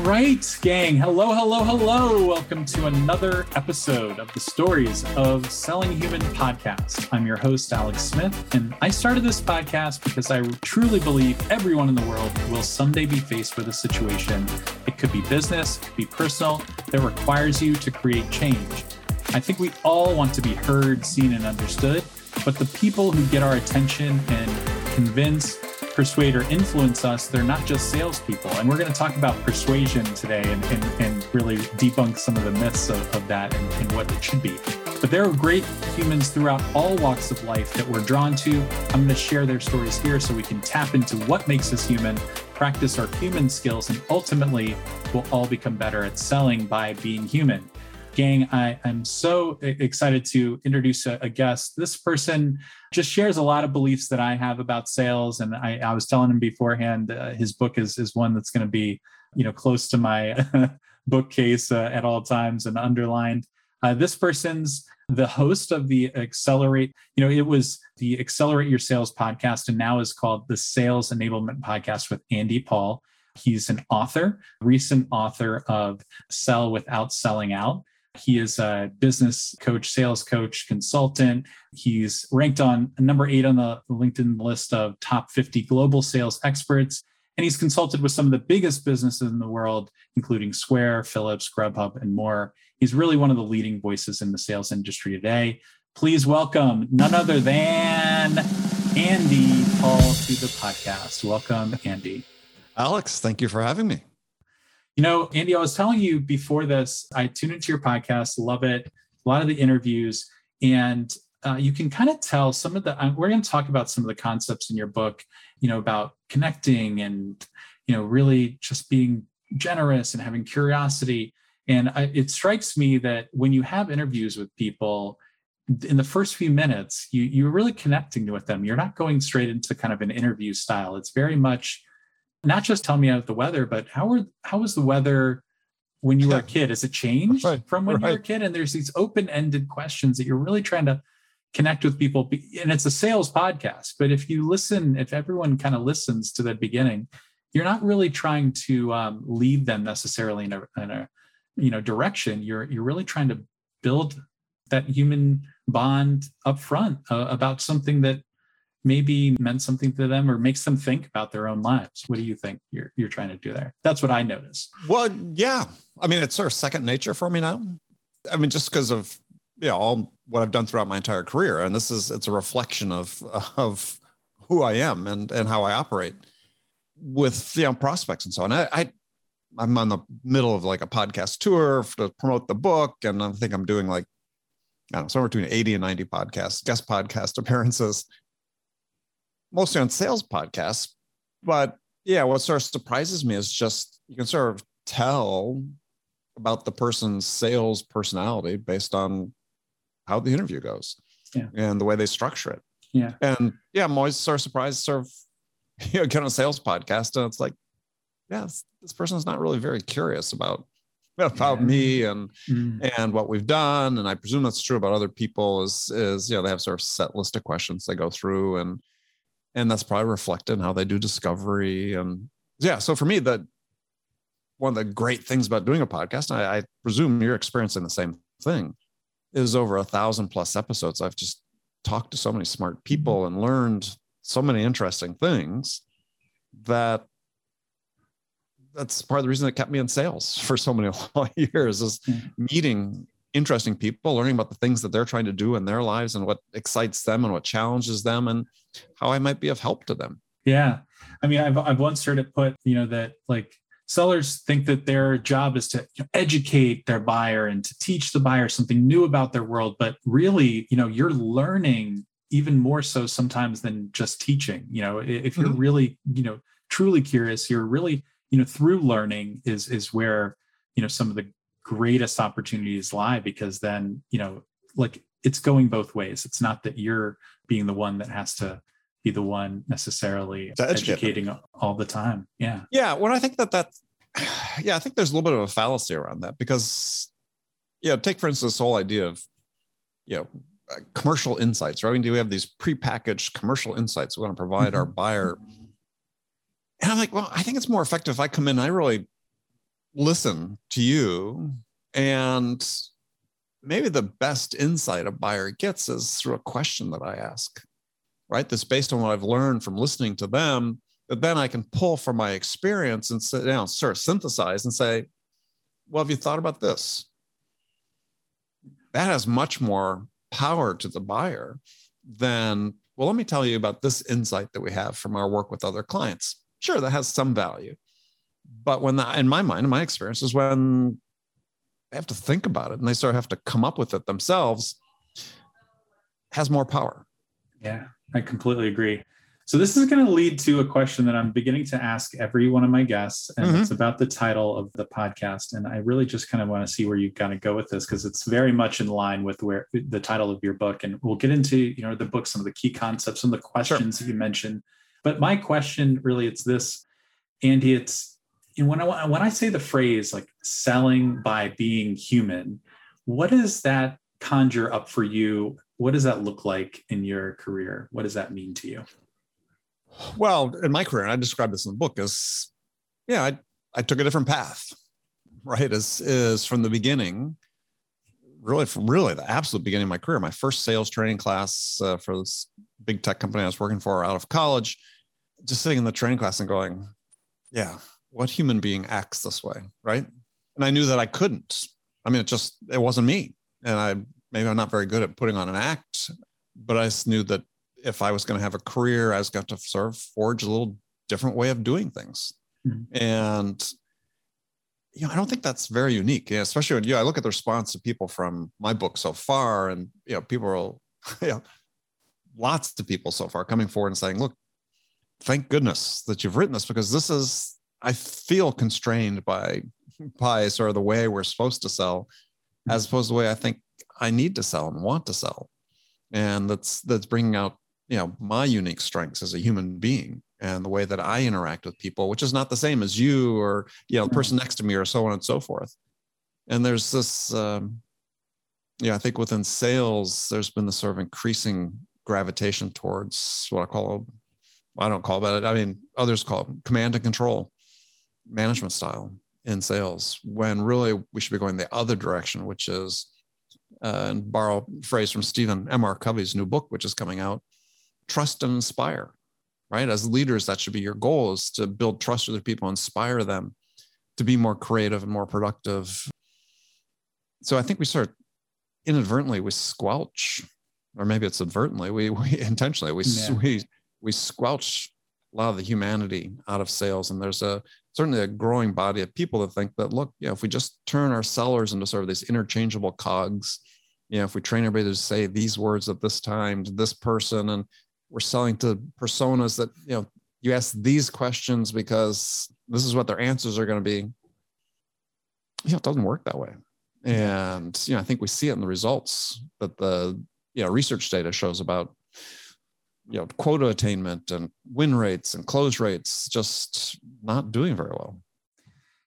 right, gang. Hello, hello, hello. Welcome to another episode of the Stories of Selling Human podcast. I'm your host, Alex Smith, and I started this podcast because I truly believe everyone in the world will someday be faced with a situation. It could be business, it could be personal, that requires you to create change. I think we all want to be heard, seen, and understood, but the people who get our attention and convince persuade or influence us, they're not just salespeople. And we're going to talk about persuasion today and, and, and really debunk some of the myths of, of that and, and what it should be. But there are great humans throughout all walks of life that we're drawn to. I'm going to share their stories here so we can tap into what makes us human, practice our human skills, and ultimately we'll all become better at selling by being human. Gang, I, am so excited to introduce a, a, guest. This person just shares a lot of beliefs that I have about sales. And I, I was telling him beforehand, uh, his book is, is one that's going to be, you know, close to my bookcase uh, at all times and underlined. Uh, this person's the host of the Accelerate, you know, it was the Accelerate Your Sales podcast, and now is called the Sales Enablement Podcast with Andy Paul. He's an author, recent author of Sell Without Selling Out. He is a business coach, sales coach, consultant. He's ranked on number eight on the LinkedIn list of top 50 global sales experts. And he's consulted with some of the biggest businesses in the world, including Square, Philips, Grubhub, and more. He's really one of the leading voices in the sales industry today. Please welcome none other than Andy Paul to the podcast. Welcome, Andy. Alex, thank you for having me. You know, Andy, I was telling you before this, I tune into your podcast, love it, a lot of the interviews, and uh, you can kind of tell some of the. Uh, we're going to talk about some of the concepts in your book, you know, about connecting and you know really just being generous and having curiosity. And I, it strikes me that when you have interviews with people, in the first few minutes, you you're really connecting with them. You're not going straight into kind of an interview style. It's very much not just tell me about the weather, but how were how was the weather when you were a kid? Has it changed right, from when right. you were a kid? And there's these open-ended questions that you're really trying to connect with people. And it's a sales podcast, but if you listen, if everyone kind of listens to the beginning, you're not really trying to um, lead them necessarily in a, in a you know direction. You're you're really trying to build that human bond up front uh, about something that maybe meant something to them or makes them think about their own lives. What do you think you're you're trying to do there? That's what I notice. Well, yeah. I mean, it's sort of second nature for me now. I mean, just because of you know all what I've done throughout my entire career, and this is it's a reflection of of who I am and and how I operate with you know prospects and so on. I, I I'm on the middle of like a podcast tour to promote the book, and I think I'm doing like I don't know somewhere between 80 and 90 podcasts, guest podcast appearances mostly on sales podcasts. But yeah, what sort of surprises me is just you can sort of tell about the person's sales personality based on how the interview goes yeah. and the way they structure it. Yeah. And yeah, I'm always sort of surprised, sort of, you know, get on a sales podcast and it's like, yeah, this, this person's not really very curious about about yeah. me and mm. and what we've done and i presume that's true about other people is is you know they have sort of set list of questions they go through and and that's probably reflected in how they do discovery and yeah so for me that one of the great things about doing a podcast I, I presume you're experiencing the same thing is over a thousand plus episodes i've just talked to so many smart people and learned so many interesting things that that's part of the reason that kept me in sales for so many long years is hmm. meeting interesting people, learning about the things that they're trying to do in their lives and what excites them and what challenges them and how I might be of help to them. Yeah. I mean, I've, I've once heard it put, you know, that like sellers think that their job is to educate their buyer and to teach the buyer something new about their world. But really, you know, you're learning even more so sometimes than just teaching. You know, if you're mm-hmm. really, you know, truly curious, you're really, you know, through learning is is where, you know, some of the greatest opportunities lie because then you know like it's going both ways. It's not that you're being the one that has to be the one necessarily educating all the time. Yeah. Yeah when i think that that yeah i think there's a little bit of a fallacy around that because yeah take for instance this whole idea of you know commercial insights right? I mean, do we have these prepackaged commercial insights we want to provide mm-hmm. our buyer? And i'm like well i think it's more effective if i come in i really listen to you and maybe the best insight a buyer gets is through a question that I ask, right? That's based on what I've learned from listening to them, that then I can pull from my experience and sit down, sort of synthesize and say, well, have you thought about this? That has much more power to the buyer than, well, let me tell you about this insight that we have from our work with other clients. Sure, that has some value. But when that, in my mind, in my experience, is when they have to think about it and they sort of have to come up with it themselves, has more power. Yeah, I completely agree. So this is going to lead to a question that I'm beginning to ask every one of my guests, and mm-hmm. it's about the title of the podcast. And I really just kind of want to see where you kind of go with this because it's very much in line with where the title of your book. And we'll get into you know the book, some of the key concepts, some of the questions sure. that you mentioned. But my question really, it's this, Andy. It's when I when I say the phrase like selling by being human, what does that conjure up for you? What does that look like in your career? What does that mean to you? Well, in my career, and I describe this in the book as, yeah, I, I took a different path, right? As is from the beginning, really from really the absolute beginning of my career. My first sales training class uh, for this big tech company I was working for out of college, just sitting in the training class and going, yeah, what human being acts this way, right? And I knew that I couldn't. I mean, it just it wasn't me, and I maybe I'm not very good at putting on an act, but I just knew that if I was going to have a career, I was going to sort of forge a little different way of doing things. Mm-hmm. And you know, I don't think that's very unique, you know, especially when you know, I look at the response of people from my book so far, and you know, people are, you know, lots of people so far coming forward and saying, "Look, thank goodness that you've written this because this is I feel constrained by by sort of the way we're supposed to sell, as mm-hmm. opposed to the way I think I need to sell and want to sell, and that's that's bringing out you know my unique strengths as a human being and the way that i interact with people which is not the same as you or you know the person next to me or so on and so forth. And there's this um, yeah i think within sales there's been this sort of increasing gravitation towards what i call i don't call it i mean others call it command and control management style in sales when really we should be going the other direction which is uh, and borrow a phrase from stephen m r covey's new book which is coming out trust and inspire, right? As leaders, that should be your goal is to build trust with people, inspire them to be more creative and more productive. So I think we sort of inadvertently we squelch, or maybe it's advertently, we, we intentionally we yeah. we we squelch a lot of the humanity out of sales. And there's a certainly a growing body of people that think that look, you know, if we just turn our sellers into sort of these interchangeable cogs, you know, if we train everybody to say these words at this time to this person and we're selling to personas that you know you ask these questions because this is what their answers are going to be. You know it doesn't work that way. And you know i think we see it in the results that the you know research data shows about you know quota attainment and win rates and close rates just not doing very well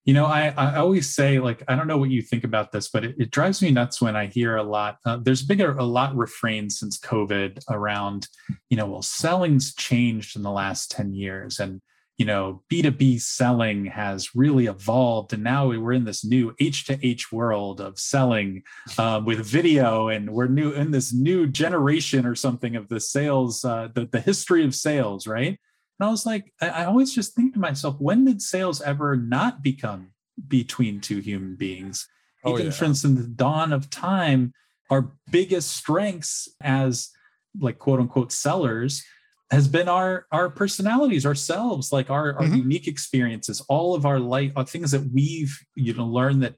you know, I, I always say, like, I don't know what you think about this, but it, it drives me nuts when I hear a lot. Uh, there's been a, a lot refrained since COVID around, you know, well, selling's changed in the last 10 years. And, you know, B2B selling has really evolved. And now we're in this new H to H world of selling uh, with video. And we're new in this new generation or something of the sales, uh, the, the history of sales, right? And I was like, I, I always just think to myself, when did sales ever not become between two human beings? Oh, Even yeah. for instance, the dawn of time, our biggest strengths as like quote unquote sellers has been our our personalities ourselves like our, our mm-hmm. unique experiences all of our life uh, things that we've you know learned that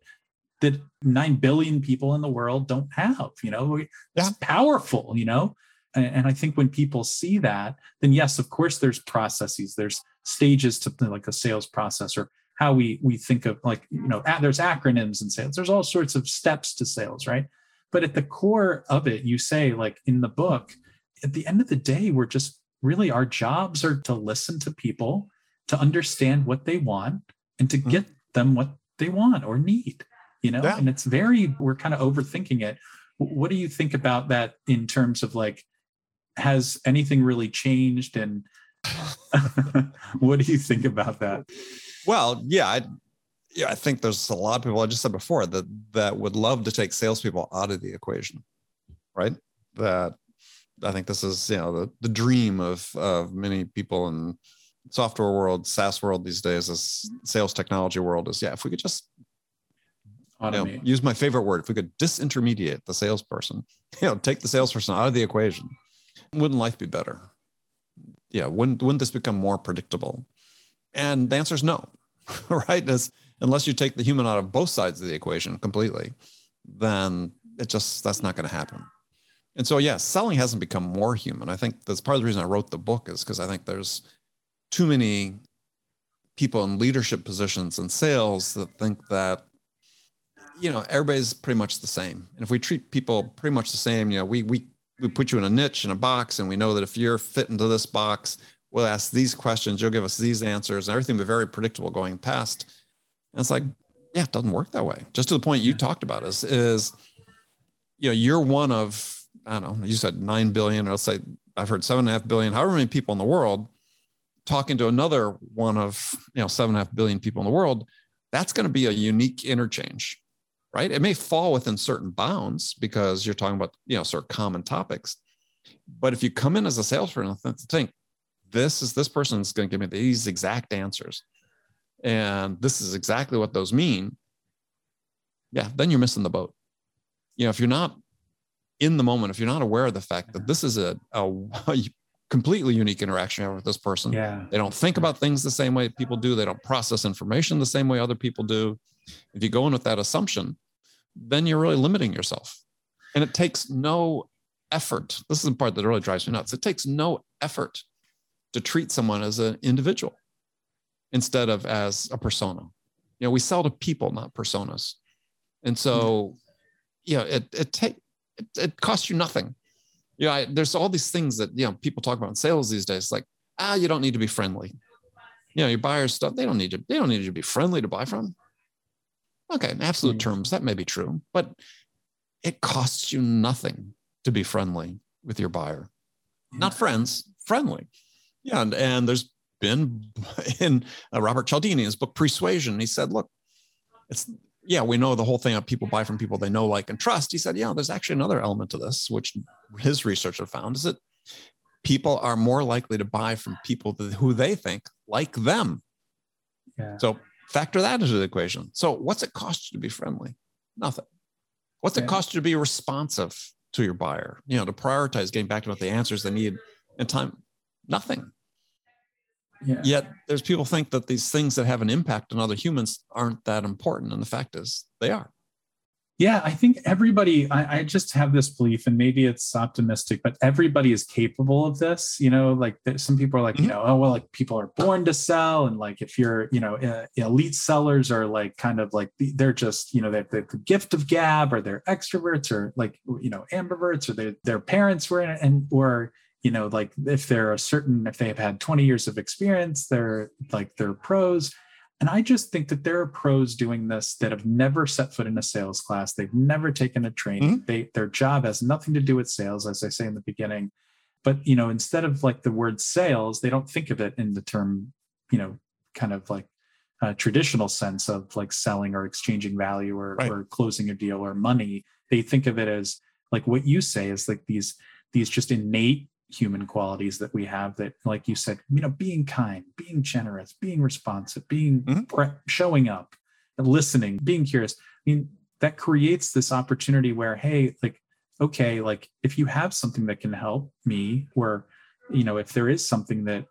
that 9 billion people in the world don't have you know it's yeah. powerful you know and i think when people see that then yes of course there's processes there's stages to like a sales process or how we we think of like you know there's acronyms in sales there's all sorts of steps to sales right but at the core of it you say like in the book at the end of the day we're just really our jobs are to listen to people to understand what they want and to mm-hmm. get them what they want or need you know yeah. and it's very we're kind of overthinking it what do you think about that in terms of like has anything really changed and what do you think about that well yeah I, yeah, I think there's a lot of people I just said before that that would love to take salespeople out of the equation, right? That I think this is you know the the dream of of many people in software world, SaaS world these days, this sales technology world is yeah, if we could just you know, use my favorite word, if we could disintermediate the salesperson, you know, take the salesperson out of the equation, wouldn't life be better? Yeah, wouldn't wouldn't this become more predictable? And the answer is no, right? As, unless you take the human out of both sides of the equation completely, then it just that's not going to happen. And so, yeah, selling hasn't become more human. I think that's part of the reason I wrote the book is because I think there's too many people in leadership positions in sales that think that you know everybody's pretty much the same. And if we treat people pretty much the same you know we we we put you in a niche in a box and we know that if you're fit into this box we'll ask these questions you'll give us these answers and everything will be very predictable going past. And it's like yeah it doesn't work that way. Just to the point you talked about is is you know you're one of i don't know you said 9 billion or let's say i've heard seven and a half billion however many people in the world talking to another one of you know seven and a half billion people in the world, that's going to be a unique interchange, right? It may fall within certain bounds because you're talking about you know sort of common topics. But if you come in as a salesperson and think, this is this person is going to give me these exact answers, and this is exactly what those mean, yeah, then you're missing the boat. You know, if you're not in the moment, if you're not aware of the fact that this is a, a, completely unique interaction with this person. Yeah. They don't think about things the same way people do. They don't process information the same way other people do. If you go in with that assumption, then you're really limiting yourself. And it takes no effort. This is the part that really drives me nuts. It takes no effort to treat someone as an individual instead of as a persona. You know, we sell to people, not personas. And so, you know, it it take it, it costs you nothing you know, I, there's all these things that you know people talk about in sales these days, like ah, you don't need to be friendly. You know, your buyers stuff they don't need to they don't need to be friendly to buy from. Okay, in absolute mm-hmm. terms, that may be true, but it costs you nothing to be friendly with your buyer. Not friends, friendly. Yeah, and, and there's been in uh, Robert Cialdini, his book Persuasion, he said, look, it's yeah, we know the whole thing of people buy from people they know, like, and trust. He said, yeah, there's actually another element to this, which his research have found is that people are more likely to buy from people who they think like them. Yeah. So factor that into the equation. So what's it cost you to be friendly? Nothing. What's yeah. it cost you to be responsive to your buyer? You know, to prioritize getting back to what the answers they need in time? Nothing. Yeah. Yet there's people think that these things that have an impact on other humans aren't that important. And the fact is they are. Yeah, I think everybody, I, I, just have this belief, and maybe it's optimistic, but everybody is capable of this. You know, like some people are like, mm-hmm. you know, oh, well, like people are born to sell. And like if you're, you know, uh, elite sellers are like kind of like they're just, you know, they're the gift of gab or they're extroverts or like, you know, ambiverts or they, their parents were in and, or, you know like if they're a certain if they've had 20 years of experience they're like they're pros. And i just think that there are pros doing this that have never set foot in a sales class. They've never taken a training. Mm-hmm. they their job has nothing to do with sales as i say in the beginning. But you know instead of like the word sales they don't think of it in the term you know kind of like a traditional sense of like selling or exchanging value or, right. or closing a deal or money. They think of it as like what you say is like these these just innate human qualities that we have that like you said you know being kind being generous being responsive being mm-hmm. pre- showing up and listening being curious i mean that creates this opportunity where hey like okay like if you have something that can help me or you know if there is something that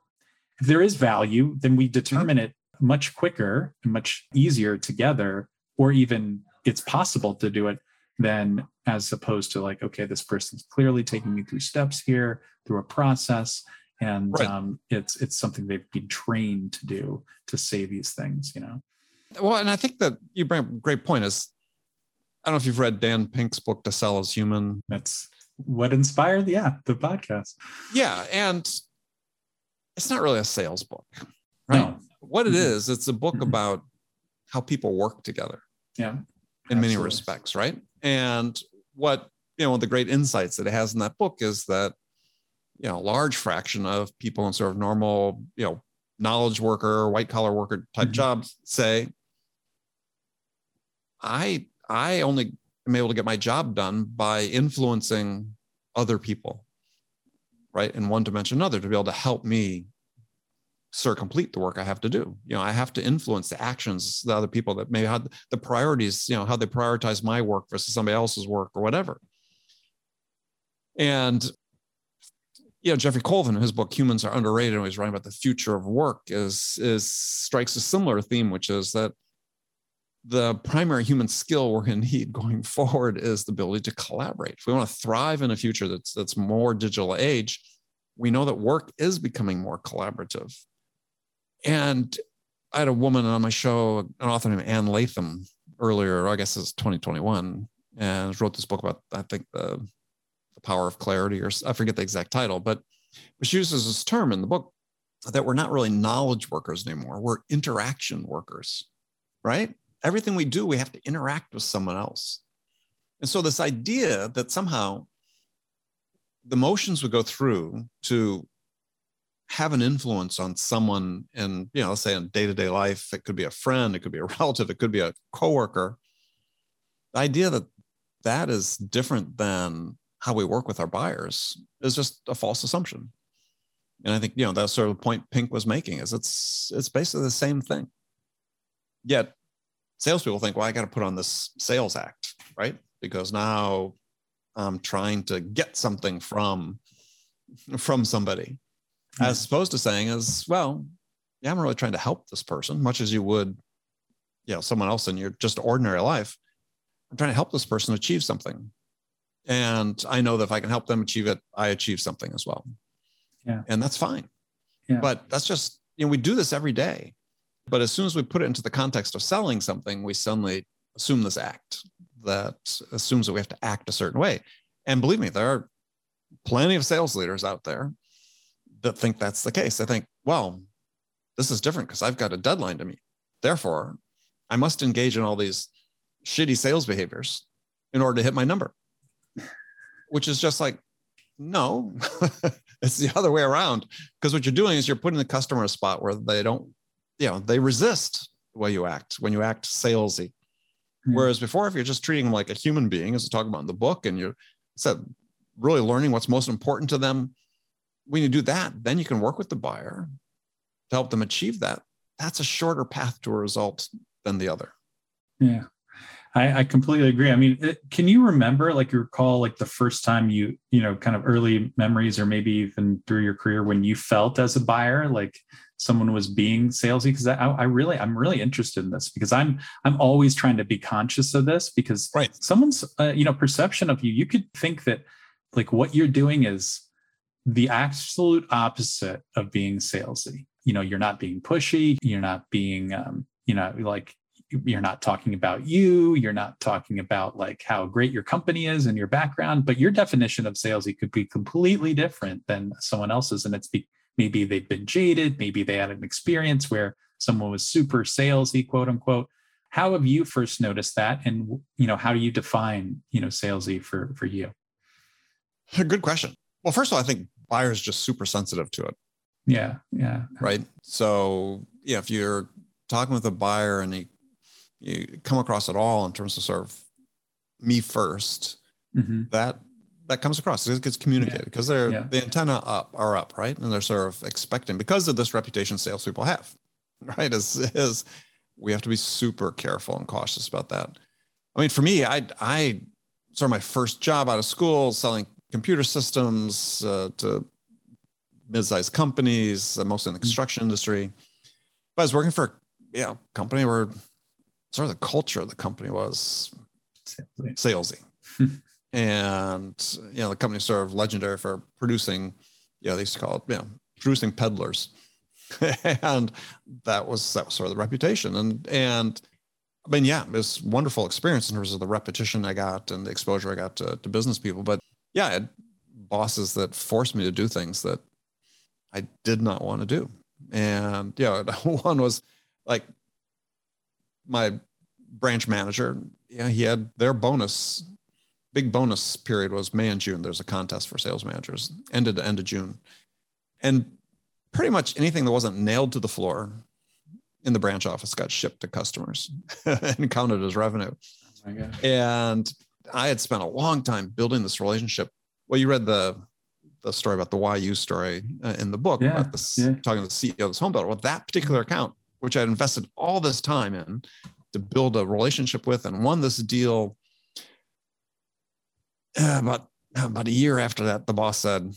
if there is value then we determine mm-hmm. it much quicker and much easier together or even it's possible to do it than as opposed to like okay this person's clearly taking me through steps here through a process and right. um, it's it's something they've been trained to do to say these things you know? Well and i think that you bring up a great point is i don't know if you've read dan pink's book to sell is human. That's what inspired yeah the podcast. Yeah and it's not really a sales book right? No. what it is it's a book about how people work together yeah in Absolutely. many respects right and what, you know, the great insights that it has in that book is that, you know, a large fraction of people in sort of normal, you know, knowledge worker, white collar worker type mm-hmm. jobs say, I I only am able to get my job done by influencing other people, right? In one dimension, or another to be able to help me sir complete the work I have to do. You know, I have to influence the actions, the other people that maybe had the priorities, you know, how they prioritize my work versus somebody else's work or whatever. And you know, Jeffrey Colvin in his book Humans Are Underrated, and he's writing about the future of work, is is strikes a similar theme, which is that the primary human skill we're going to need going forward is the ability to collaborate. If we want to thrive in a future that's that's more digital age, we know that work is becoming more collaborative. And I had a woman on my show, an author named Ann Latham, earlier, I guess it's 2021, and wrote this book about, I think, the, the power of clarity, or I forget the exact title, but she uses this term in the book that we're not really knowledge workers anymore. We're interaction workers, right? Everything we do, we have to interact with someone else. And so, this idea that somehow the motions we go through to have an influence on someone in, you know, say in day-to-day life, it could be a friend, it could be a relative, it could be a coworker. The idea that that is different than how we work with our buyers is just a false assumption. And I think, you know, that's sort of the point Pink was making is it's it's basically the same thing. Yet salespeople think, well, I got to put on this sales act, right? Because now I'm trying to get something from from somebody as opposed to saying is well yeah i'm really trying to help this person much as you would you know someone else in your just ordinary life. I'm trying to help this person achieve something. And i know that if i can help them achieve it i achieve something as well. Yeah. And that's fine. Yeah. but that's just you know we do this every day. But as soon as we put it into the context of selling something we suddenly assume this act that assumes that we have to act a certain way. And believe me there are plenty of sales leaders out there that think that's the case. They think, well, this is different because I've got a deadline to meet. Therefore, I must engage in all these shitty sales behaviors in order to hit my number, which is just like, no, it's the other way around. Because what you're doing is you're putting the customer in a spot where they don't, you know, they resist the way you act when you act salesy. Mm-hmm. Whereas before, if you're just treating them like a human being, as we talk about in the book, and you're said really learning what's most important to them, when you do that, then you can work with the buyer to help them achieve that. That's a shorter path to a result than the other. Yeah. I, I completely agree. I mean, it, can you remember, like, you recall, like, the first time you, you know, kind of early memories, or maybe even through your career when you felt as a buyer, like someone was being salesy? Because I, I really, I'm really interested in this because I'm, I'm always trying to be conscious of this because right. someone's, uh, you know, perception of you, you could think that, like, what you're doing is the absolute opposite of being salesy. You know, you're not being pushy, you're not being, um, you know, like you're not talking about you, you're not talking about like how great your company is and your background, but your definition of salesy could be completely different than someone else's. And it's be, maybe they've been jaded, maybe they had an experience where someone was super salesy, quote unquote. How have you first noticed that? And you know, how do you define, you know, salesy for for you? Good question. Well, first of all, I think buyers just super sensitive to it. Yeah. Yeah. Right. So yeah, if you're talking with a buyer and you, you come across it all in terms of sort of me 1st mm-hmm. that that comes across. It gets communicated because they're yeah. the antenna up are up, right? And they're sort of expecting because of this reputation salespeople have, right? Is is we have to be super careful and cautious about that. I mean, for me, I I sort of my first job out of school selling computer systems uh, to mid-sized companies, uh, mostly in the mm. construction industry. But I was working for a you know, company where sort of the culture of the company was salesy. and you know, the company sort of legendary for producing, you know, they used to call it, you know, producing peddlers. and that was that was sort of the reputation. And and I mean, yeah, it was wonderful experience in terms of the repetition I got and the exposure I got to, to business people. But yeah, I had bosses that forced me to do things that I did not want to do. And yeah, one was like my branch manager. Yeah, he had their bonus, big bonus period was May and June. There's a contest for sales managers, ended to end of June. And pretty much anything that wasn't nailed to the floor in the branch office got shipped to customers and counted as revenue. Oh and I had spent a long time building this relationship. Well, you read the the story about the YU story uh, in the book yeah, about the, yeah. talking to the CEO of this home builder. Well, that particular account, which I had invested all this time in to build a relationship with and won this deal uh, about about a year after that, the boss said,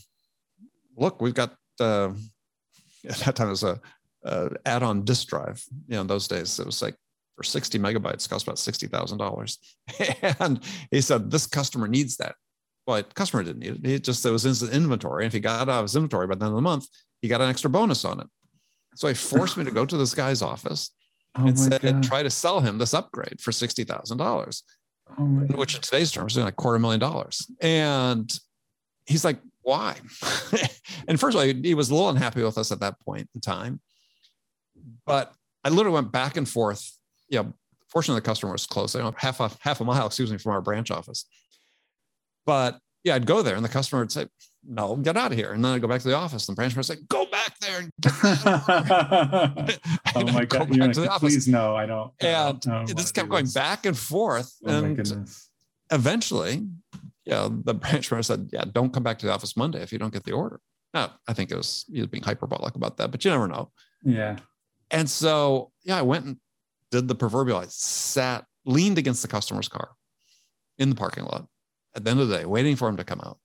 "Look, we've got uh, at that time it was a, a add-on disk drive. You know, in those days it was like for 60 megabytes cost about sixty thousand dollars." and he said, "This customer needs that." Well, the customer didn't need it. He just it was in his inventory. And if he got out of his inventory by the end of the month, he got an extra bonus on it. So he forced me to go to this guy's office oh and said, try to sell him this upgrade for sixty thousand dollars oh which in today's terms is like a quarter million dollars. And he's like, why? and first of all, he was a little unhappy with us at that point in time. But I literally went back and forth. Yeah, fortunately, the customer was close. I know half a half a mile, excuse me, from our branch office. But yeah, I'd go there and the customer would say, no, get out of here. And then I'd go back to the office and the branch would say, go back there. oh my God. Like, please no, I don't. And oh don't this kept going this. back and forth. Oh and eventually, yeah, the branch manager said, yeah, don't come back to the office Monday if you don't get the order. Now, I think it was, he was being hyperbolic about that, but you never know. Yeah. And so, yeah, I went and did the proverbial, I sat, leaned against the customer's car in the parking lot at the end of the day, waiting for him to come out.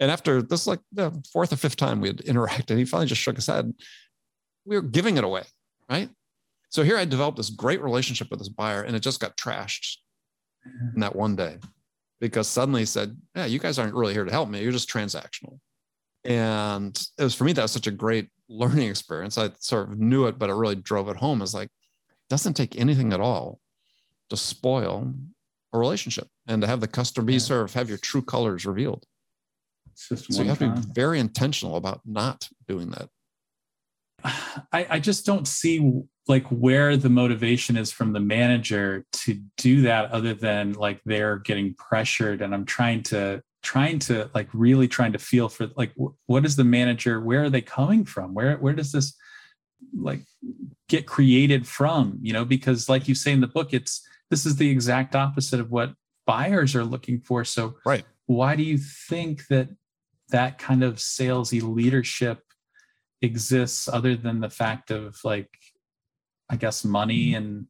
And after this, like the fourth or fifth time we had interacted, he finally just shook his head. We were giving it away, right? So here I developed this great relationship with this buyer, and it just got trashed in that one day because suddenly he said, Yeah, you guys aren't really here to help me. You're just transactional. And it was for me, that was such a great learning experience. I sort of knew it, but it really drove it home. It's like, doesn't take anything at all to spoil a relationship and to have the customer be yeah. of have your true colors revealed. so you have time. to be very intentional about not doing that. I, I just don't see like where the motivation is from the manager to do that other than like they're getting pressured and I'm trying to trying to like really trying to feel for like what is the manager where are they coming from where where does this like get created from you know because like you say in the book it's this is the exact opposite of what buyers are looking for. So, right. why do you think that that kind of salesy leadership exists other than the fact of like, I guess, money mm-hmm. and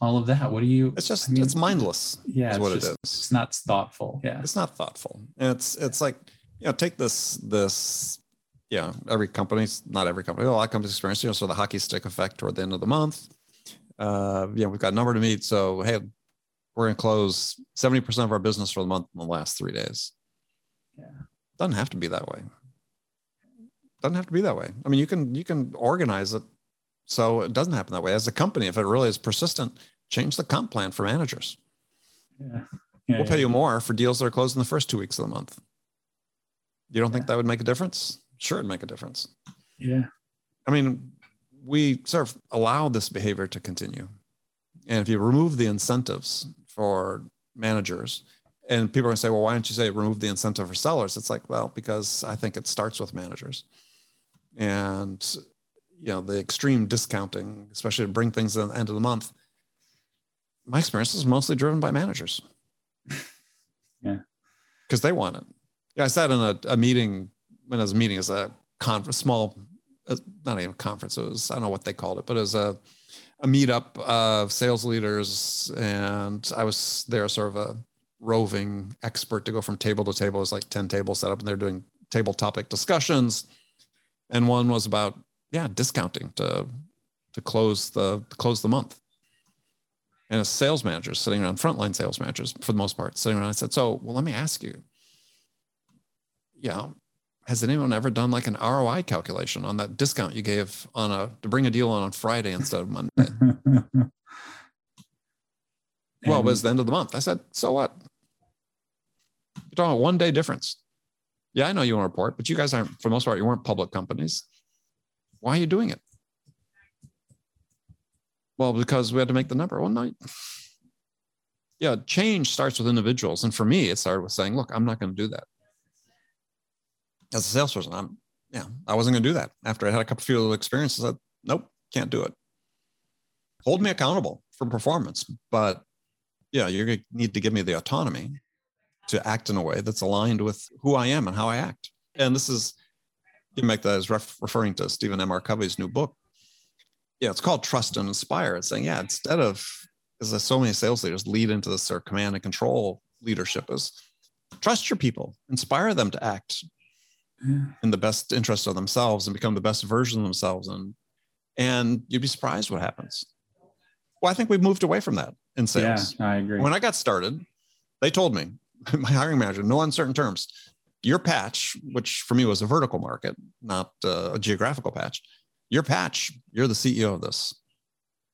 all of that? What do you? It's just I mean, it's mindless. Yeah, is what just, it is. It's not thoughtful. Yeah, it's not thoughtful. It's it's like you know, take this this yeah, every company's not every company, a lot of companies experience, you know, so the hockey stick effect toward the end of the month uh, you know, we've got a number to meet. So, hey, we're going to close 70% of our business for the month in the last three days. Yeah. Doesn't have to be that way. Doesn't have to be that way. I mean, you can, you can organize it so it doesn't happen that way. As a company, if it really is persistent, change the comp plan for managers. Yeah. yeah we'll pay you more for deals that are closed in the first two weeks of the month. You don't yeah. think that would make a difference? Sure, it'd make a difference. Yeah. I mean, we sort of allow this behavior to continue. And if you remove the incentives for managers, and people are going to say, well, why don't you say remove the incentive for sellers? It's like, well, because I think it starts with managers. And, you know, the extreme discounting, especially to bring things to the end of the month, my experience is mostly driven by managers. Yeah. Because they want it. Yeah, I sat in a, a meeting when I was meeting as a conference, small uh, not even conference. It was I don't know what they called it, but it was a a meetup of sales leaders, and I was there, sort of a roving expert to go from table to table. It was like ten tables set up, and they're doing table topic discussions, and one was about yeah discounting to to close the to close the month. And a sales manager sitting around, frontline sales managers for the most part, sitting around. I said, "So, well, let me ask you. Yeah, has anyone ever done like an ROI calculation on that discount you gave on a to bring a deal on on Friday instead of Monday? well, it was the end of the month. I said, so what? You're talking about one day difference. Yeah, I know you want to report, but you guys aren't, for the most part, you weren't public companies. Why are you doing it? Well, because we had to make the number. Well, no. Yeah, change starts with individuals. And for me, it started with saying, look, I'm not going to do that as a salesperson, I'm yeah, I wasn't going to do that. After I had a couple few experiences, I said, nope, can't do it. hold me accountable for performance, but yeah, to need to give me the autonomy to act in a way that's aligned with who I am and how I act. And this is, you make that as ref, referring to Stephen M. R. Covey's new book. Yeah, it's called Trust and Inspire. It's saying, yeah, instead of, as so many sales leaders lead into this of command and control leadership is trust your people, inspire them to act yeah. in the best interest of themselves and become the best version of themselves. And, and you'd be surprised what happens. Well, I think we've moved away from that in sales. Yeah, I agree. When I got started, they told me, my hiring manager, no uncertain terms, your patch, which for me was a vertical market, not uh, a geographical patch, your patch, you're the CEO of this.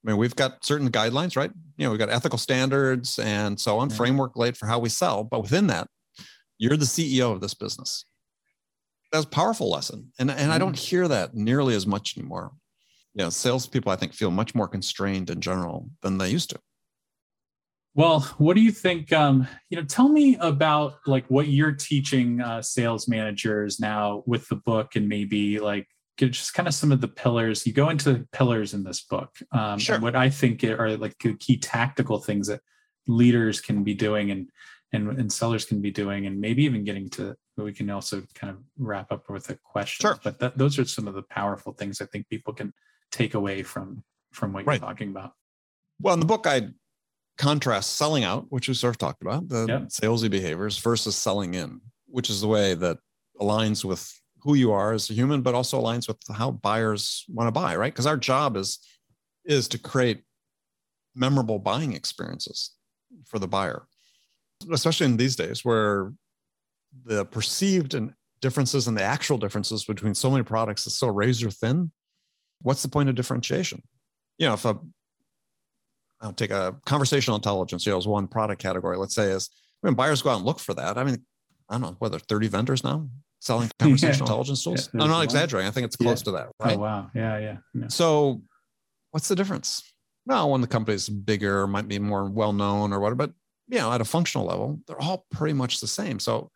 I mean, we've got certain guidelines, right? You know, we've got ethical standards and so on, yeah. framework laid for how we sell. But within that, you're the CEO of this business. That's a powerful lesson. And, and I don't mm. hear that nearly as much anymore. You know, salespeople, I think, feel much more constrained in general than they used to. Well, what do you think? Um, you know, tell me about like what you're teaching uh, sales managers now with the book, and maybe like just kind of some of the pillars. You go into pillars in this book. Um, sure. what I think are like key tactical things that leaders can be doing and and and sellers can be doing, and maybe even getting to. We can also kind of wrap up with a question. Sure. But that, those are some of the powerful things I think people can take away from from what you're talking about. Well, in the book, I contrast selling out, which we sort of talked about, the yep. salesy behaviors versus selling in, which is the way that aligns with who you are as a human, but also aligns with how buyers want to buy, right? Because our job is is to create memorable buying experiences for the buyer, especially in these days where the perceived and differences and the actual differences between so many products is so razor thin. What's the point of differentiation? You know, if a I'll take a conversational intelligence, you know, as one product category, let's say is when buyers go out and look for that. I mean, I don't know, whether 30 vendors now selling conversational yeah. intelligence tools. Yeah, I'm not exaggerating. I think it's close yeah. to that. Oh, right? Oh, wow. Yeah, yeah, yeah. So what's the difference? Well, when the company's bigger, might be more well known or whatever, but you know, at a functional level, they're all pretty much the same. So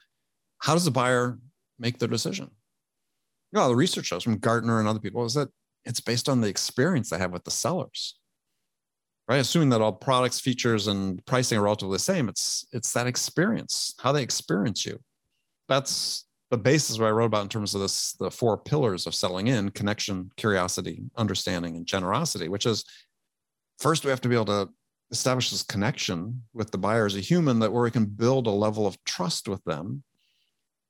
how does the buyer make their decision? You know, the research shows from Gartner and other people is that it's based on the experience they have with the sellers right? Assuming that all products, features, and pricing are relatively the same, it's it's that experience, how they experience you. That's the basis what I wrote about in terms of this, the four pillars of selling in connection, curiosity, understanding, and generosity, which is first we have to be able to establish this connection with the buyer as a human that where we can build a level of trust with them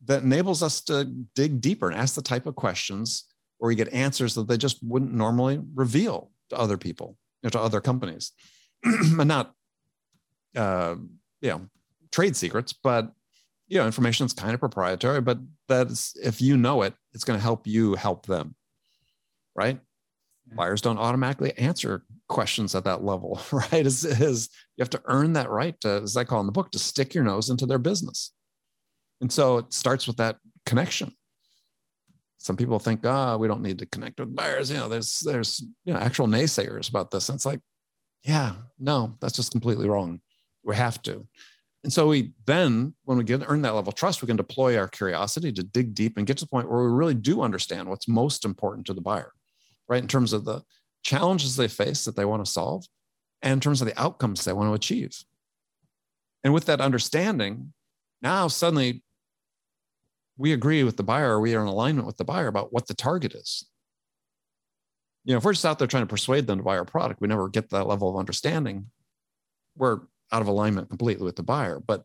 that enables us to dig deeper and ask the type of questions where we get answers that they just wouldn't normally reveal to other people know, to other companies, and not, uh, you know, trade secrets, but you know, information that's kind of proprietary. But that's if you know it, it's going to help you help them, right? Buyers don't automatically answer questions at that level, right? Is is you have to earn that right to, as I call in the book, to stick your nose into their business. And so it starts with that connection some people think, ah, oh, we don't need to connect with buyers. You know, there's there's you know actual naysayers about this. And it's like, yeah, no, that's just completely wrong. We have to. And so we then, when we get earn that level of trust, we can deploy our curiosity to dig deep and get to the point where we really do understand what's most important to the buyer, right? In terms of the challenges they face that they want to solve, and in terms of the outcomes they want to achieve. And with that understanding, now suddenly we agree with the buyer or we are in alignment with the buyer about what the target is. You know, if we're just out there trying to persuade them to buy our product, we never get that level of understanding. We're out of alignment completely with the buyer. But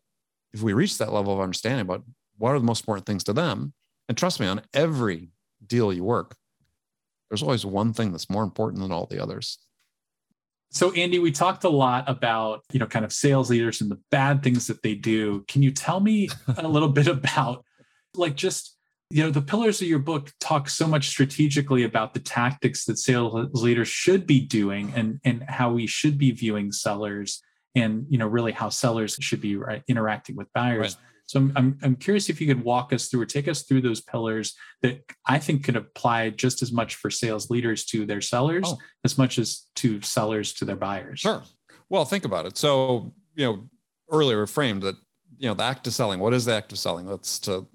if we reach that level of understanding about what are the most important things to them, and trust me, on every deal you work, there's always one thing that's more important than all the others. So Andy, we talked a lot about, you know, kind of sales leaders and the bad things that they do. Can you tell me a little bit about like just you know the pillars of your book talk so much strategically about the tactics that sales leaders should be doing and and how we should be viewing sellers and you know really how sellers should be right, interacting with buyers. Right. so I'm, I'm, I'm curious if you could walk us through or take us through those pillars that i think could apply just as much for sales leaders to their sellers oh. as much as to sellers to their buyers. Sure. Well think about it. So you know earlier framed that you know the act of selling what is the act of selling? That's to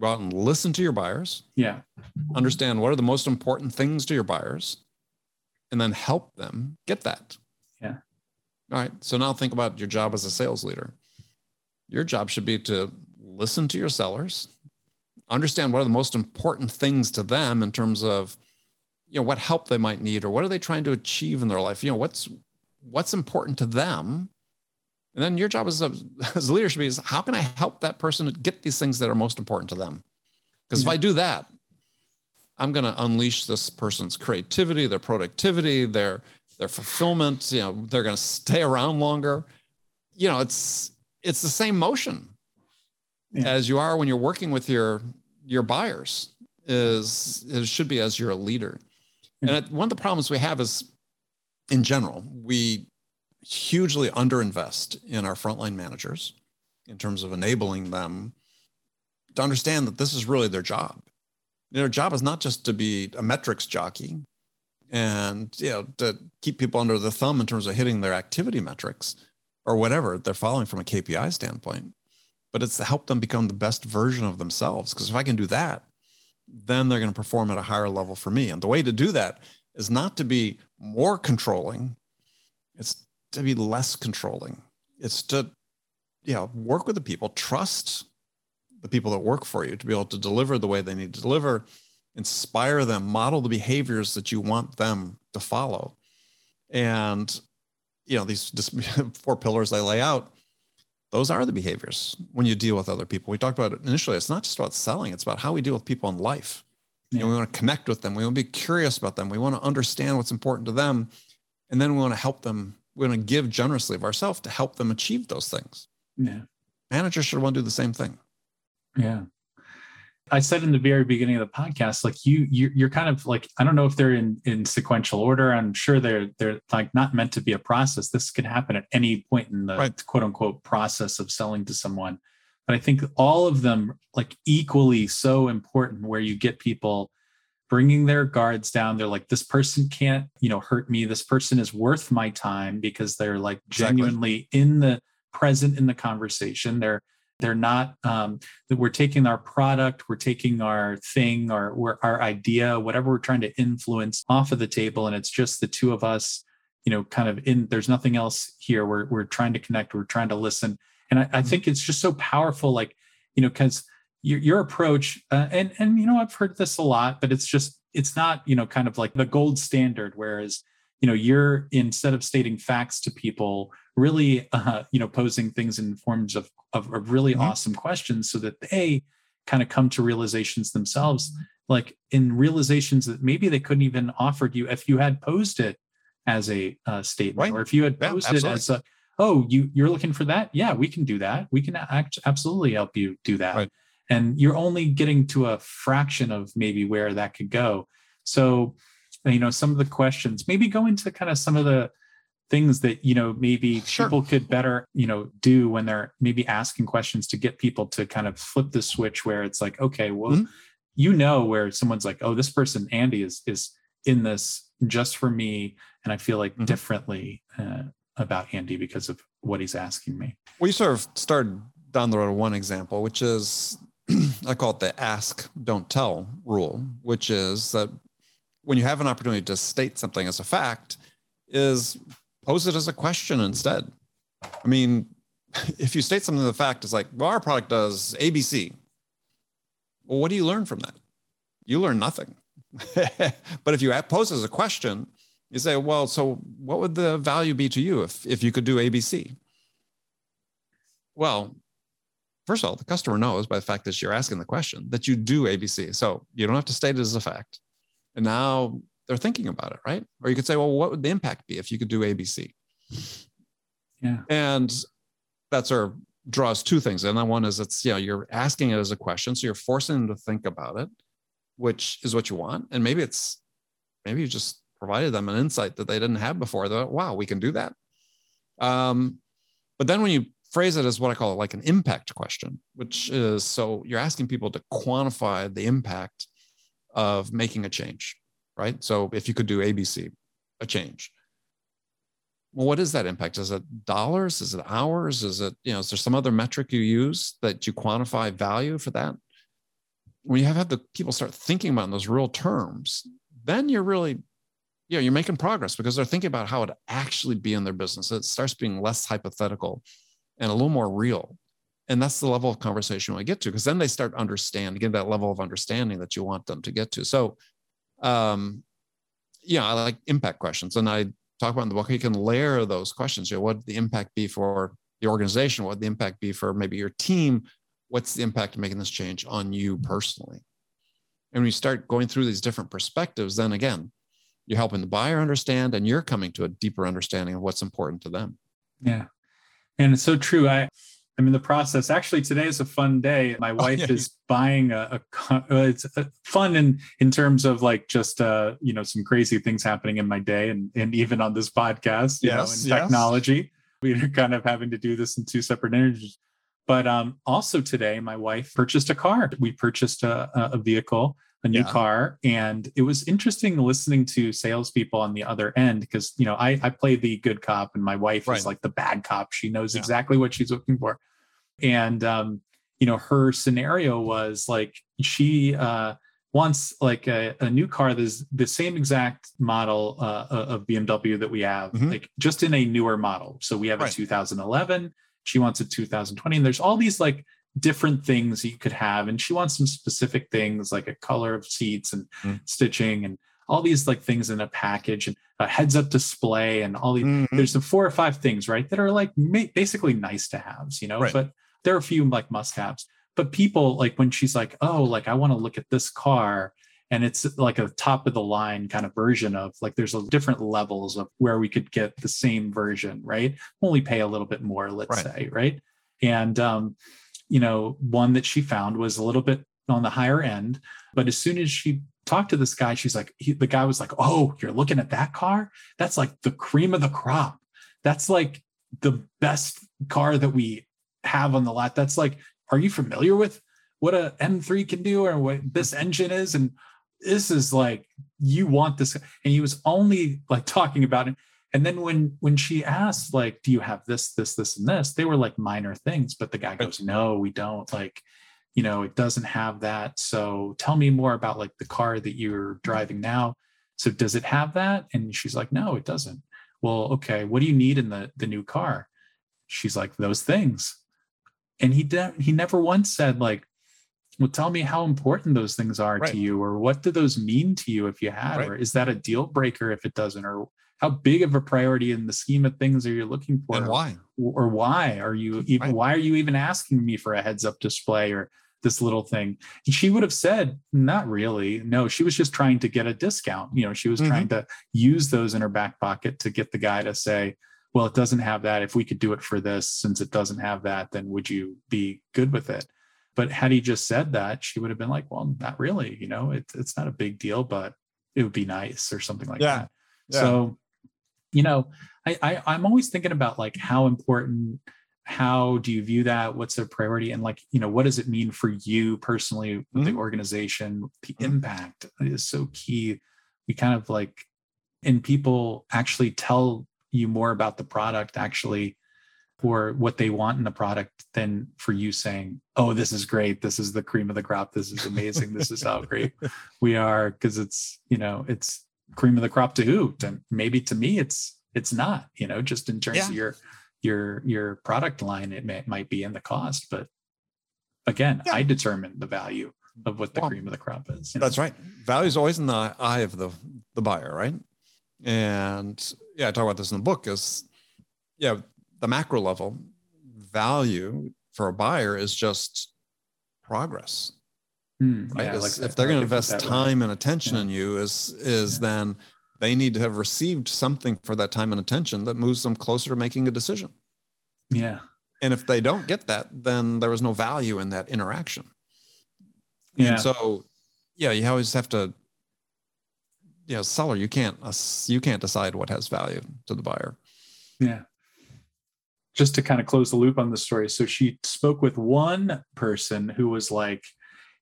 go out and listen to your buyers. Yeah. Understand what are the most important things to your buyers. and then help them get that. Yeah. All right. So now think about your job as a sales leader. Your job should be to listen to your sellers, understand what are the most important things to them in terms of you know what help they might need or what are they trying to achieve in their life you know what's what's important to them and then your job as a, as a leader should be is how can i help that person get these things that are most important to them because yeah. if i do that i'm going to unleash this person's creativity their productivity their their fulfillment you know they're going to stay around longer you know it's it's the same motion yeah. as you are when you're working with your your buyers is it should be as you're a leader and one of the problems we have is in general we hugely underinvest in our frontline managers in terms of enabling them to understand that this is really their job their job is not just to be a metrics jockey and you know to keep people under the thumb in terms of hitting their activity metrics or whatever they're following from a kpi standpoint but it's to help them become the best version of themselves. Because if I can do that, then they're going to perform at a higher level for me. And the way to do that is not to be more controlling, to be less controlling. It's to, you know, work with the people, trust the people that work for you to be able to deliver the way they need to deliver, inspire them, model the behaviors that you want them to follow. And, you know, these four pillars I lay out those are the behaviors when you deal with other people. We talked about it initially. It's not just about selling, it's about how we deal with people in life. Yeah. You know, we want to connect with them. We want to be curious about them. We want to understand what's important to them. And then we want to help them. We want to give generously of ourselves to help them achieve those things. Yeah. Managers should want to do the same thing. Yeah. I said in the very beginning of the podcast, like you, you you're kind of like I don't know if they're in in sequential order. I'm sure they're they're like not meant to be a process. This can happen at any point in the right. quote unquote process of selling to someone. But I think all of them like equally so important. Where you get people bringing their guards down. They're like, this person can't you know hurt me. This person is worth my time because they're like genuinely exactly. in the present in the conversation. They're they're not um, that we're taking our product, we're taking our thing, or our idea, whatever we're trying to influence off of the table, and it's just the two of us. You know, kind of in. There's nothing else here. We're we're trying to connect. We're trying to listen, and I, I mm-hmm. think it's just so powerful. Like you know, because your, your approach, uh, and and you know, I've heard this a lot, but it's just it's not you know kind of like the gold standard. Whereas you know, you're instead of stating facts to people really uh, you know posing things in forms of of, of really mm-hmm. awesome questions so that they kind of come to realizations themselves like in realizations that maybe they couldn't even offered you if you had posed it as a uh, statement right. or if you had posed yeah, it as a oh you you're looking for that yeah we can do that we can act, absolutely help you do that right. And you're only getting to a fraction of maybe where that could go so you know some of the questions maybe go into kind of some of the things that you know maybe sure. people could better you know do when they're maybe asking questions to get people to kind of flip the switch where it's like okay well mm-hmm. you know where someone's like oh this person andy is is in this just for me and i feel like mm-hmm. differently uh, about andy because of what he's asking me well you sort of started down the road of one example which is i call it the ask don't tell rule which is that when you have an opportunity to state something as a fact is pose it as a question instead. I mean, if you state something the fact is like, well, our product does ABC. Well, what do you learn from that? You learn nothing. but if you pose as a question, you say, well, so what would the value be to you if, if you could do ABC? Well, first of all, the customer knows by the fact that you're asking the question that you do ABC. So you don't have to state it as a fact. And now they're thinking about it, right? Or you could say, well, what would the impact be if you could do ABC? Yeah. And that sort of draws two things. And then one is it's, you know, you're asking it as a question. So you're forcing them to think about it, which is what you want. And maybe it's, maybe you just provided them an insight that they didn't have before. That, wow, we can do that. Um, but then when you phrase it as what I call it, like an impact question, which is so you're asking people to quantify the impact of making a change right? So if you could do ABC, a change. Well, what is that impact? Is it dollars? Is it hours? Is it, you know, is there some other metric you use that you quantify value for that? When you have had the people start thinking about in those real terms, then you're really yeah, you're making progress because they're thinking about how it actually be in their business. It starts being less hypothetical and a little more real. And that's the level of conversation we get to because then they start understand get that level of understanding that you want them to get to. So, um, yeah, I like impact questions, and I talk about in the book. You can layer those questions. You know, what the impact be for the organization? What the impact be for maybe your team? What's the impact of making this change on you personally? And when you start going through these different perspectives, then again, you're helping the buyer understand and you're coming to a deeper understanding of what's important to them yeah and it's so true. I i'm in the process. Actually today is a fun day. My oh, wife yeah. is buying a, a uh, it's a fun in in terms of like just uh you know some crazy things happening in my day and and even on this podcast you yes, know in technology. Yes. we're kind of having to do this in two separate energies. But um also today my wife purchased a car. We purchased a, a vehicle a new yeah. car. And it was interesting listening to salespeople on the other end because, you know, I, I play the good cop and my wife right. is like the bad cop. She knows yeah. exactly what she's looking for. And, um, you know, her scenario was like she uh, wants like a, a new car that's the same exact model uh, of BMW that we have, mm-hmm. like just in a newer model. So we have right. a 2011. She wants a 2020. And there's all these like different things you could have and she wants some specific things like a color of seats and mm. stitching and all these like things in a package and a heads up display and all these mm-hmm. there's the four or five things right that are like basically nice to haves you know right. but there are a few like must haves but people like when she's like oh like i want to look at this car and it's like a top of the line kind of version of like there's a different levels of where we could get the same version right only pay a little bit more let's right. say right and um you know, one that she found was a little bit on the higher end. But as soon as she talked to this guy, she's like, he, the guy was like, Oh, you're looking at that car? That's like the cream of the crop. That's like the best car that we have on the lot. That's like, are you familiar with what a M3 can do or what this engine is? And this is like, you want this. And he was only like talking about it and then when when she asked like do you have this this this and this? they were like minor things but the guy goes no we don't like you know it doesn't have that. So tell me more about like the car that you're driving now. So does it have that? And she's like no it doesn't. Well okay what do you need in the the new car? She's like those things. And he de- he never once said like well tell me how important those things are right. to you or what do those mean to you if you had right. or is that a deal breaker if it doesn't or how big of a priority in the scheme of things are you looking for? And why? Or why are you even right. why are you even asking me for a heads up display or this little thing? And she would have said not really. No she was just trying to get a discount. You know she was mm-hmm. trying to use those in her back pocket to get the guy to say well it doesn't have that. If we could do it for this since it doesn't have that then would you be good with it? But had he just said that she would have been like well not really. You know it, it's not a big deal but it would be nice or something like yeah. that. Yeah. so you know I, I i'm always thinking about like how important how do you view that? What's a priority? And like you know what does it mean for you personally mm-hmm. the organization? The mm-hmm. impact is so key. We kind of like and people actually tell you more about the product actually or what they want in the product than for you saying oh this is great. This is the cream of the crop. This is amazing. This is how great we are. Because it's you know it's cream of the crop to who? And maybe to me, it's it's not. You know, just in terms yeah. of your your your product line, it may, might be in the cost, but again, yeah. I determine the value of what the well, cream of the crop is. That's know? right. Value is always in the eye of the the buyer, right? And yeah, I talk about this in the book. Is yeah, the macro level value for a buyer is just progress Mm, right? Yeah, like if they're going to invest time way. and attention yeah. in you, is is yeah. then they need to have received something for that time and attention that moves them closer to making a decision. Yeah. And if they don't get that, then there was no value in that interaction. Yeah. And so, yeah, you always have to, you know, seller, you can't, you can't decide what has value to the buyer. Yeah. Just to kind of close the loop on the story. So she spoke with one person who was like,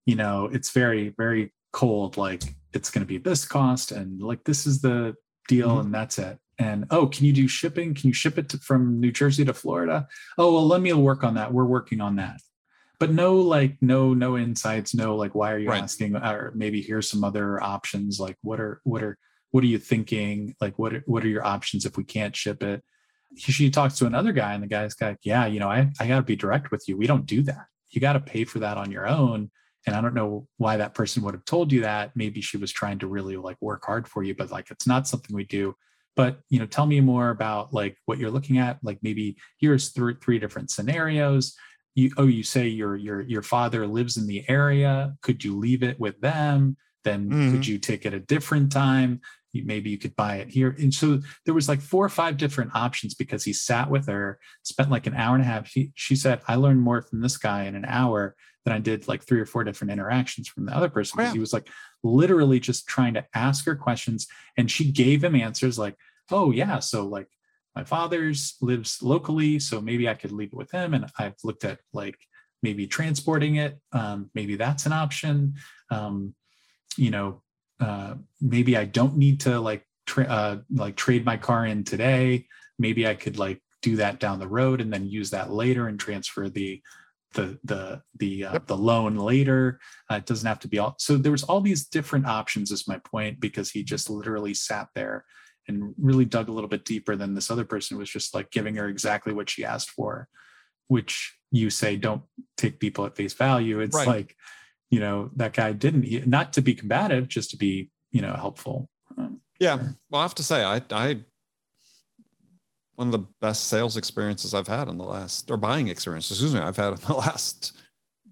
you know it's very very cold like it's going to be this cost and like this is the deal mm-hmm. and that's it and oh can you do shipping can you ship it to, from new jersey to florida oh well let me work on that we're working on that but no like no no insights no like why are you right. asking or maybe here's some other options like what are what are what are you thinking? Like, what are, what are your options if we can't ship it? She talks to another guy, and the guy's like, yeah, you know, I, I got to be direct with you. We don't do that. You got to pay for that on your own. And I don't know why that person would have told you that. Maybe she was trying to really like work hard for you, but like it's not something we do. But you know, tell me more about like what you're looking at. Like maybe here's three three different scenarios. You oh, you say your your your father lives in the area. Could you leave it with them? Then mm-hmm. could you take it a different time? Maybe you could buy it here. And so there was like four or five different options because he sat with her spent like an hour and a half. He, she said i learned more from this guy in an hour than i did like three or four different interactions from the other person. Oh, he was like literally just trying to ask her questions and she gave him answers like oh yeah so like my father's lives locally so maybe i could leave it with him and i've looked at like maybe transporting it um, maybe that's an option. Um, you know uh, maybe I don't need to like tra- uh, like trade my car in today. Maybe I could like do that down the road and then use that later and transfer the the the the uh, yep. the loan later. Uh, it doesn't have to be all. So there was all these different options. Is my point because he just literally sat there and really dug a little bit deeper than this other person was just like giving her exactly what she asked for, which you say don't take people at face value. It's right. like you know that guy didn't not to be combative just to be you know helpful. Yeah. Well i have to say i i one of the best sales experiences i've had in the last or buying experiences excuse me i've had in the last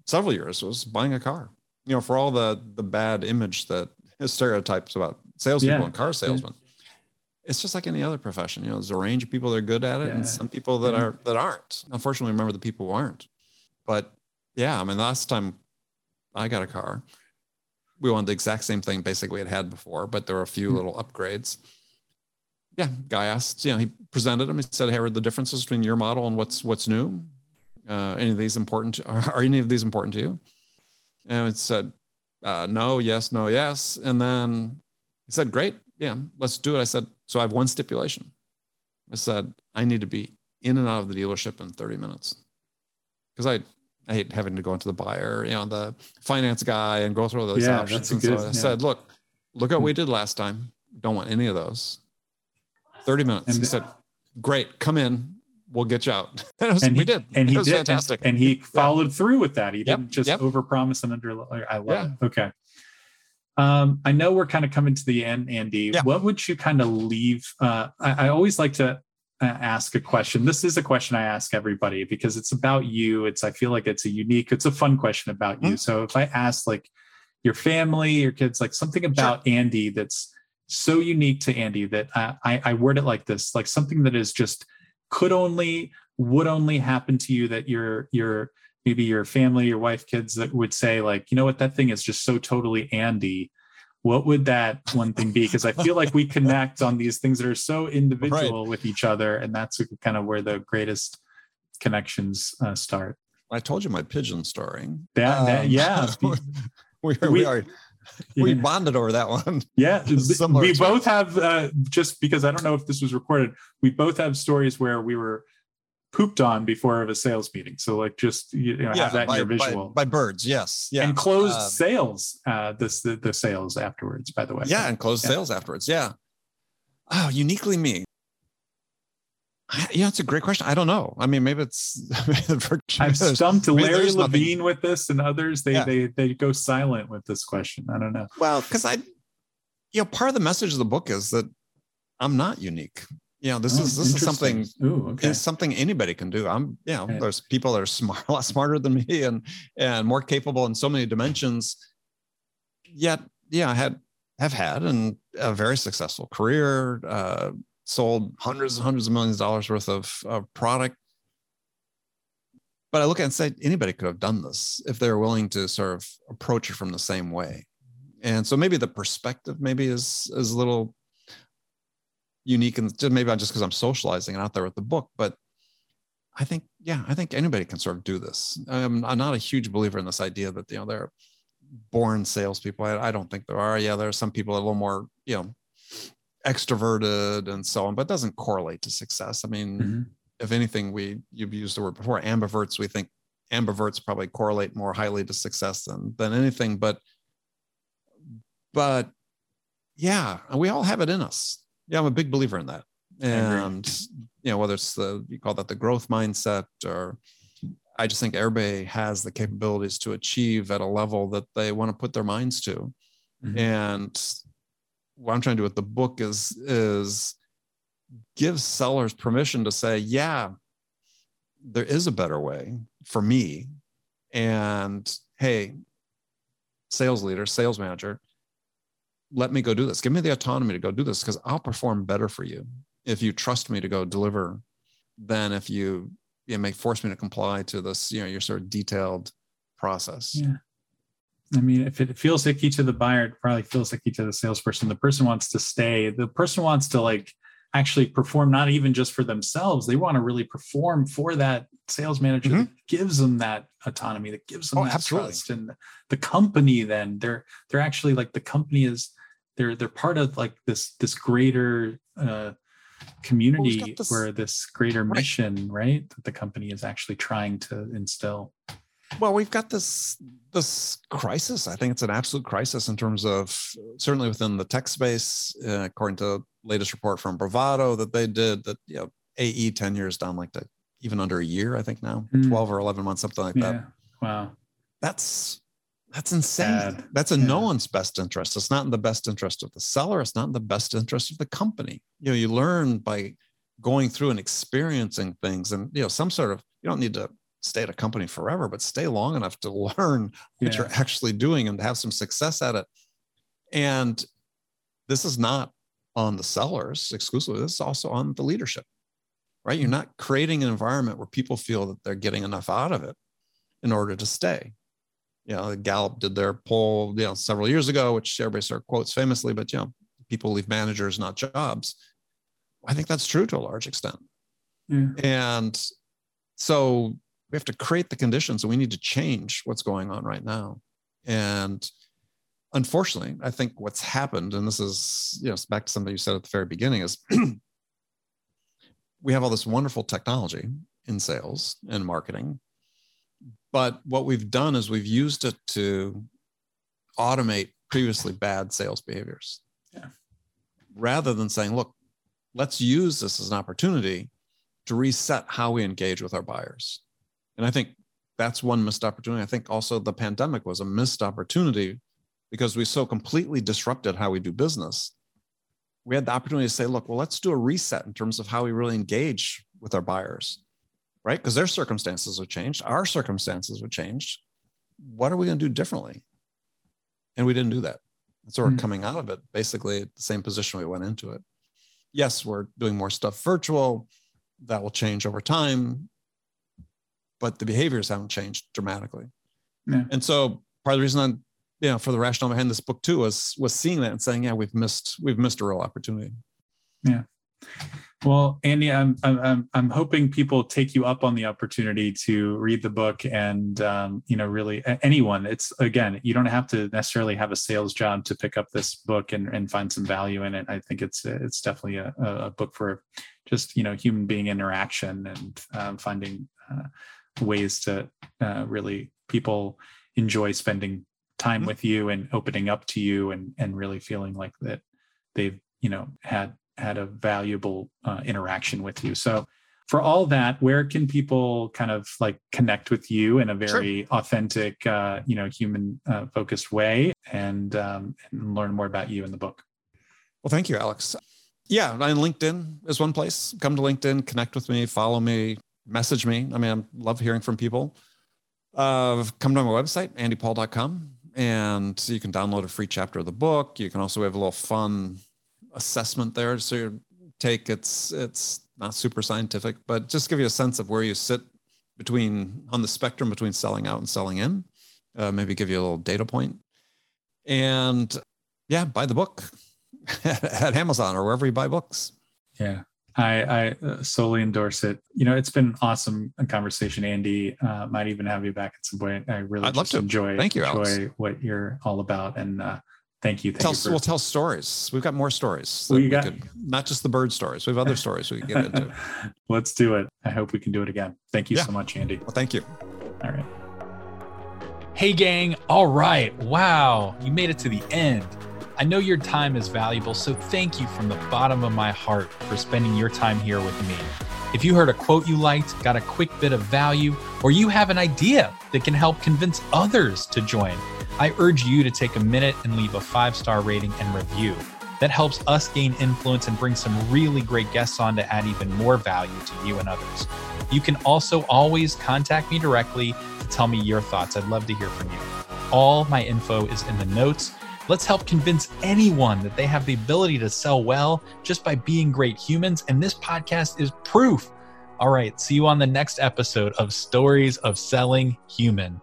several years was buying a car. You know for all the the bad image that stereotypes about salespeople yeah. and car salesmen yeah. it's just like any other profession. You know there's a range of people that are good at it yeah. and some people that are that aren't. Unfortunately remember the people who aren't. But yeah i mean last time I got a car. We wanted the exact same thing basically it had had before, but there were a few mm-hmm. little upgrades. Yeah, guy asked, you know, he presented them. He said, "Hey, are the differences between your model and what's what's new? Uh, any of these important? To, are, are any of these important to you?" And it said, uh, "No, yes, no, yes." And then he said, "Great, yeah, let's do it." I said, "So I have one stipulation." I said, "I need to be in and out of the dealership in 30 minutes," because I I hate having to go into the buyer, you know, the finance guy and go through all those yeah, options. And good, so I yeah. said, look, look at what we did last time. Don't want any of those. 30 minutes. And he said, great, come in. We'll get you out. was, and he, we did. And he did. Fantastic. And, and he followed yeah. through with that. He didn't yep, just yep. overpromise and under. I love it. Okay. Um, I know we're kind of coming to the end, Andy. What would you kind of leave? Uh, I, I always like to ask a question. This is a question I ask everybody because it's about you. It's I feel like it's a unique, it's a fun question about you. Mm-hmm. So if I ask like your family, your kids, like something about sure. Andy that's so unique to Andy that I, I, I word it like this, like something that is just could only, would only happen to you that your your maybe your family, your wife, kids that would say like, you know what, that thing is just so totally Andy what would that one thing be? Because I feel like we connect on these things that are so individual right. with each other, and that's kind of where the greatest connections uh, start. I told you my pigeon story. That, that um, yeah, we, we, we are we bonded over that one. Yeah, we both have uh, just because I don't know if this was recorded. We both have stories where we were pooped on before of a sales meeting. So like just you know yeah, have that by, in your visual by, by, birds. Yes. Yeah. And closed uh, sales. Uh, this the, the sales afterwards. By the way. Yeah, and closed yeah. sales afterwards. Yeah. Oh, uniquely me. Yeah, it's a great question. I don't know. I mean, maybe it's. I've stumped Larry Levine with this, and others they yeah. they they go silent with this question. I don't know. Well, because I, you know, part of the message of the book is that I'm not unique you know this oh, is this is something Ooh, okay. something anybody can do. I'm you know okay. there's people that are smart a lot smarter than me and and more capable in so many dimensions. Yet yeah i had have had and a very successful career uh, sold hundreds and hundreds of millions of dollars worth of, of product. But i look at and say anybody could have done this if they're willing to sort of approach it from the same way. And so maybe the perspective maybe is is a little unique and maybe just because I'm socializing and out there with the book, but I think, yeah, I think anybody can sort of do this. I'm, I'm not a huge believer in this idea that, you know, they're born salespeople. I, I don't think there are. Yeah, there are some people a little more, you know, extroverted and so on, but doesn't correlate to success. I mean, mm-hmm. if anything, we, you've used the word before, ambiverts, we think ambiverts probably correlate more highly to success than, than anything, but, but yeah, we all have it in us. Yeah, I'm a big believer in that. And you know, whether it's the you call that the growth mindset or I just think everybody has the capabilities to achieve at a level that they want to put their minds to. Mm-hmm. And what I'm trying to do with the book is is give sellers permission to say, yeah, there is a better way for me. And hey, sales leader, sales manager, let me go do this. Give me the autonomy to go do this because I'll perform better for you if you trust me to go deliver than if you, you know, may force me to comply to this, you know, your sort of detailed process. Yeah. I mean, if it feels icky to the buyer, it probably feels icky to the salesperson. The person wants to stay. The person wants to like actually perform, not even just for themselves. They want to really perform for that sales manager mm-hmm. that gives them that autonomy, that gives them oh, that absolutely. trust. And the company, then they're they're actually like the company is they're they're part of like this this greater uh, community well, this, where this greater right. mission right that the company is actually trying to instill well we've got this this crisis i think it's an absolute crisis in terms of certainly within the tech space uh, according to latest report from bravado that they did that you know ae 10 years down like even under a year i think now mm. 12 or 11 months something like yeah. that wow that's that's insane. That's in yeah. no one's best interest. It's not in the best interest of the seller. It's not in the best interest of the company. You know, you learn by going through and experiencing things and, you know, some sort of, you don't need to stay at a company forever, but stay long enough to learn what yeah. you're actually doing and have some success at it. And this is not on the sellers exclusively. This is also on the leadership, right? You're not creating an environment where people feel that they're getting enough out of it in order to stay you know, Gallup did their poll, you know, several years ago, which everybody sort of quotes famously, but you know, people leave managers, not jobs. I think that's true to a large extent. Yeah. And so we have to create the conditions and we need to change what's going on right now. And unfortunately, I think what's happened, and this is, you know, back to something you said at the very beginning, is we have all this wonderful technology in sales and marketing but what we've done is we've used it to automate previously bad sales behaviors. Yeah. Rather than saying, look, let's use this as an opportunity to reset how we engage with our buyers. And I think that's one missed opportunity. I think also the pandemic was a missed opportunity because we so completely disrupted how we do business. We had the opportunity to say, look, well, let's do a reset in terms of how we really engage with our buyers right? Because their circumstances have changed, our circumstances have changed. What are we going to do differently? And we didn't do that. So we're mm. coming out of it basically at the same position we went into it. Yes, we're doing more stuff virtual. That will change over time, but the behaviors haven't changed dramatically. Yeah. And so part of the reason I'm, you know, for the rationale behind this book too was was seeing that and saying, yeah, we've missed we've missed a real opportunity. Yeah. Well, Andy, I'm I'm I'm hoping people take you up on the opportunity to read the book, and um, you know, really anyone. It's again, you don't have to necessarily have a sales job to pick up this book and, and find some value in it. I think it's it's definitely a, a book for just you know human being interaction and um, finding uh, ways to uh, really people enjoy spending time mm-hmm. with you and opening up to you and and really feeling like that they've you know had had a valuable uh, interaction with you. So for all that, where can people kind of like connect with you in a very sure. authentic, uh, you know, human uh, focused way and, um, and learn more about you in the book? Well, thank you, Alex. Yeah, and LinkedIn is one place. Come to LinkedIn, connect with me, follow me, message me. I mean, I love hearing from people. Uh, come to my website, andypaul.com, and you can download a free chapter of the book. You can also have a little fun assessment there. So you take it's it's not super scientific, but just give you a sense of where you sit between on the spectrum between selling out and selling in. Uh, maybe give you a little data point, and yeah, buy the book at Amazon or wherever you buy books. Yeah, I, I uh, solely endorse it. You know, it's been awesome conversation, Andy. Uh, might even have you back at some point. I really I'd love to. enjoy Thank you, enjoy Alex. what you're all about, and uh, Thank you. Thank tell, you for... We'll tell stories. We've got more stories. We got... Could, not just the bird stories. We have other stories we can get into. Let's do it. I hope we can do it again. Thank you yeah. so much, Andy. Well, thank you. All right. Hey, gang. All right. Wow. You made it to the end. I know your time is valuable, so thank you from the bottom of my heart for spending your time here with me. If you heard a quote you liked, got a quick bit of value, or you have an idea that can help convince others to join, I urge you to take a minute and leave a five star rating and review. That helps us gain influence and bring some really great guests on to add even more value to you and others. You can also always contact me directly to tell me your thoughts. I'd love to hear from you. All my info is in the notes. Let's help convince anyone that they have the ability to sell well just by being great humans. And this podcast is proof. All right, see you on the next episode of Stories of Selling Human.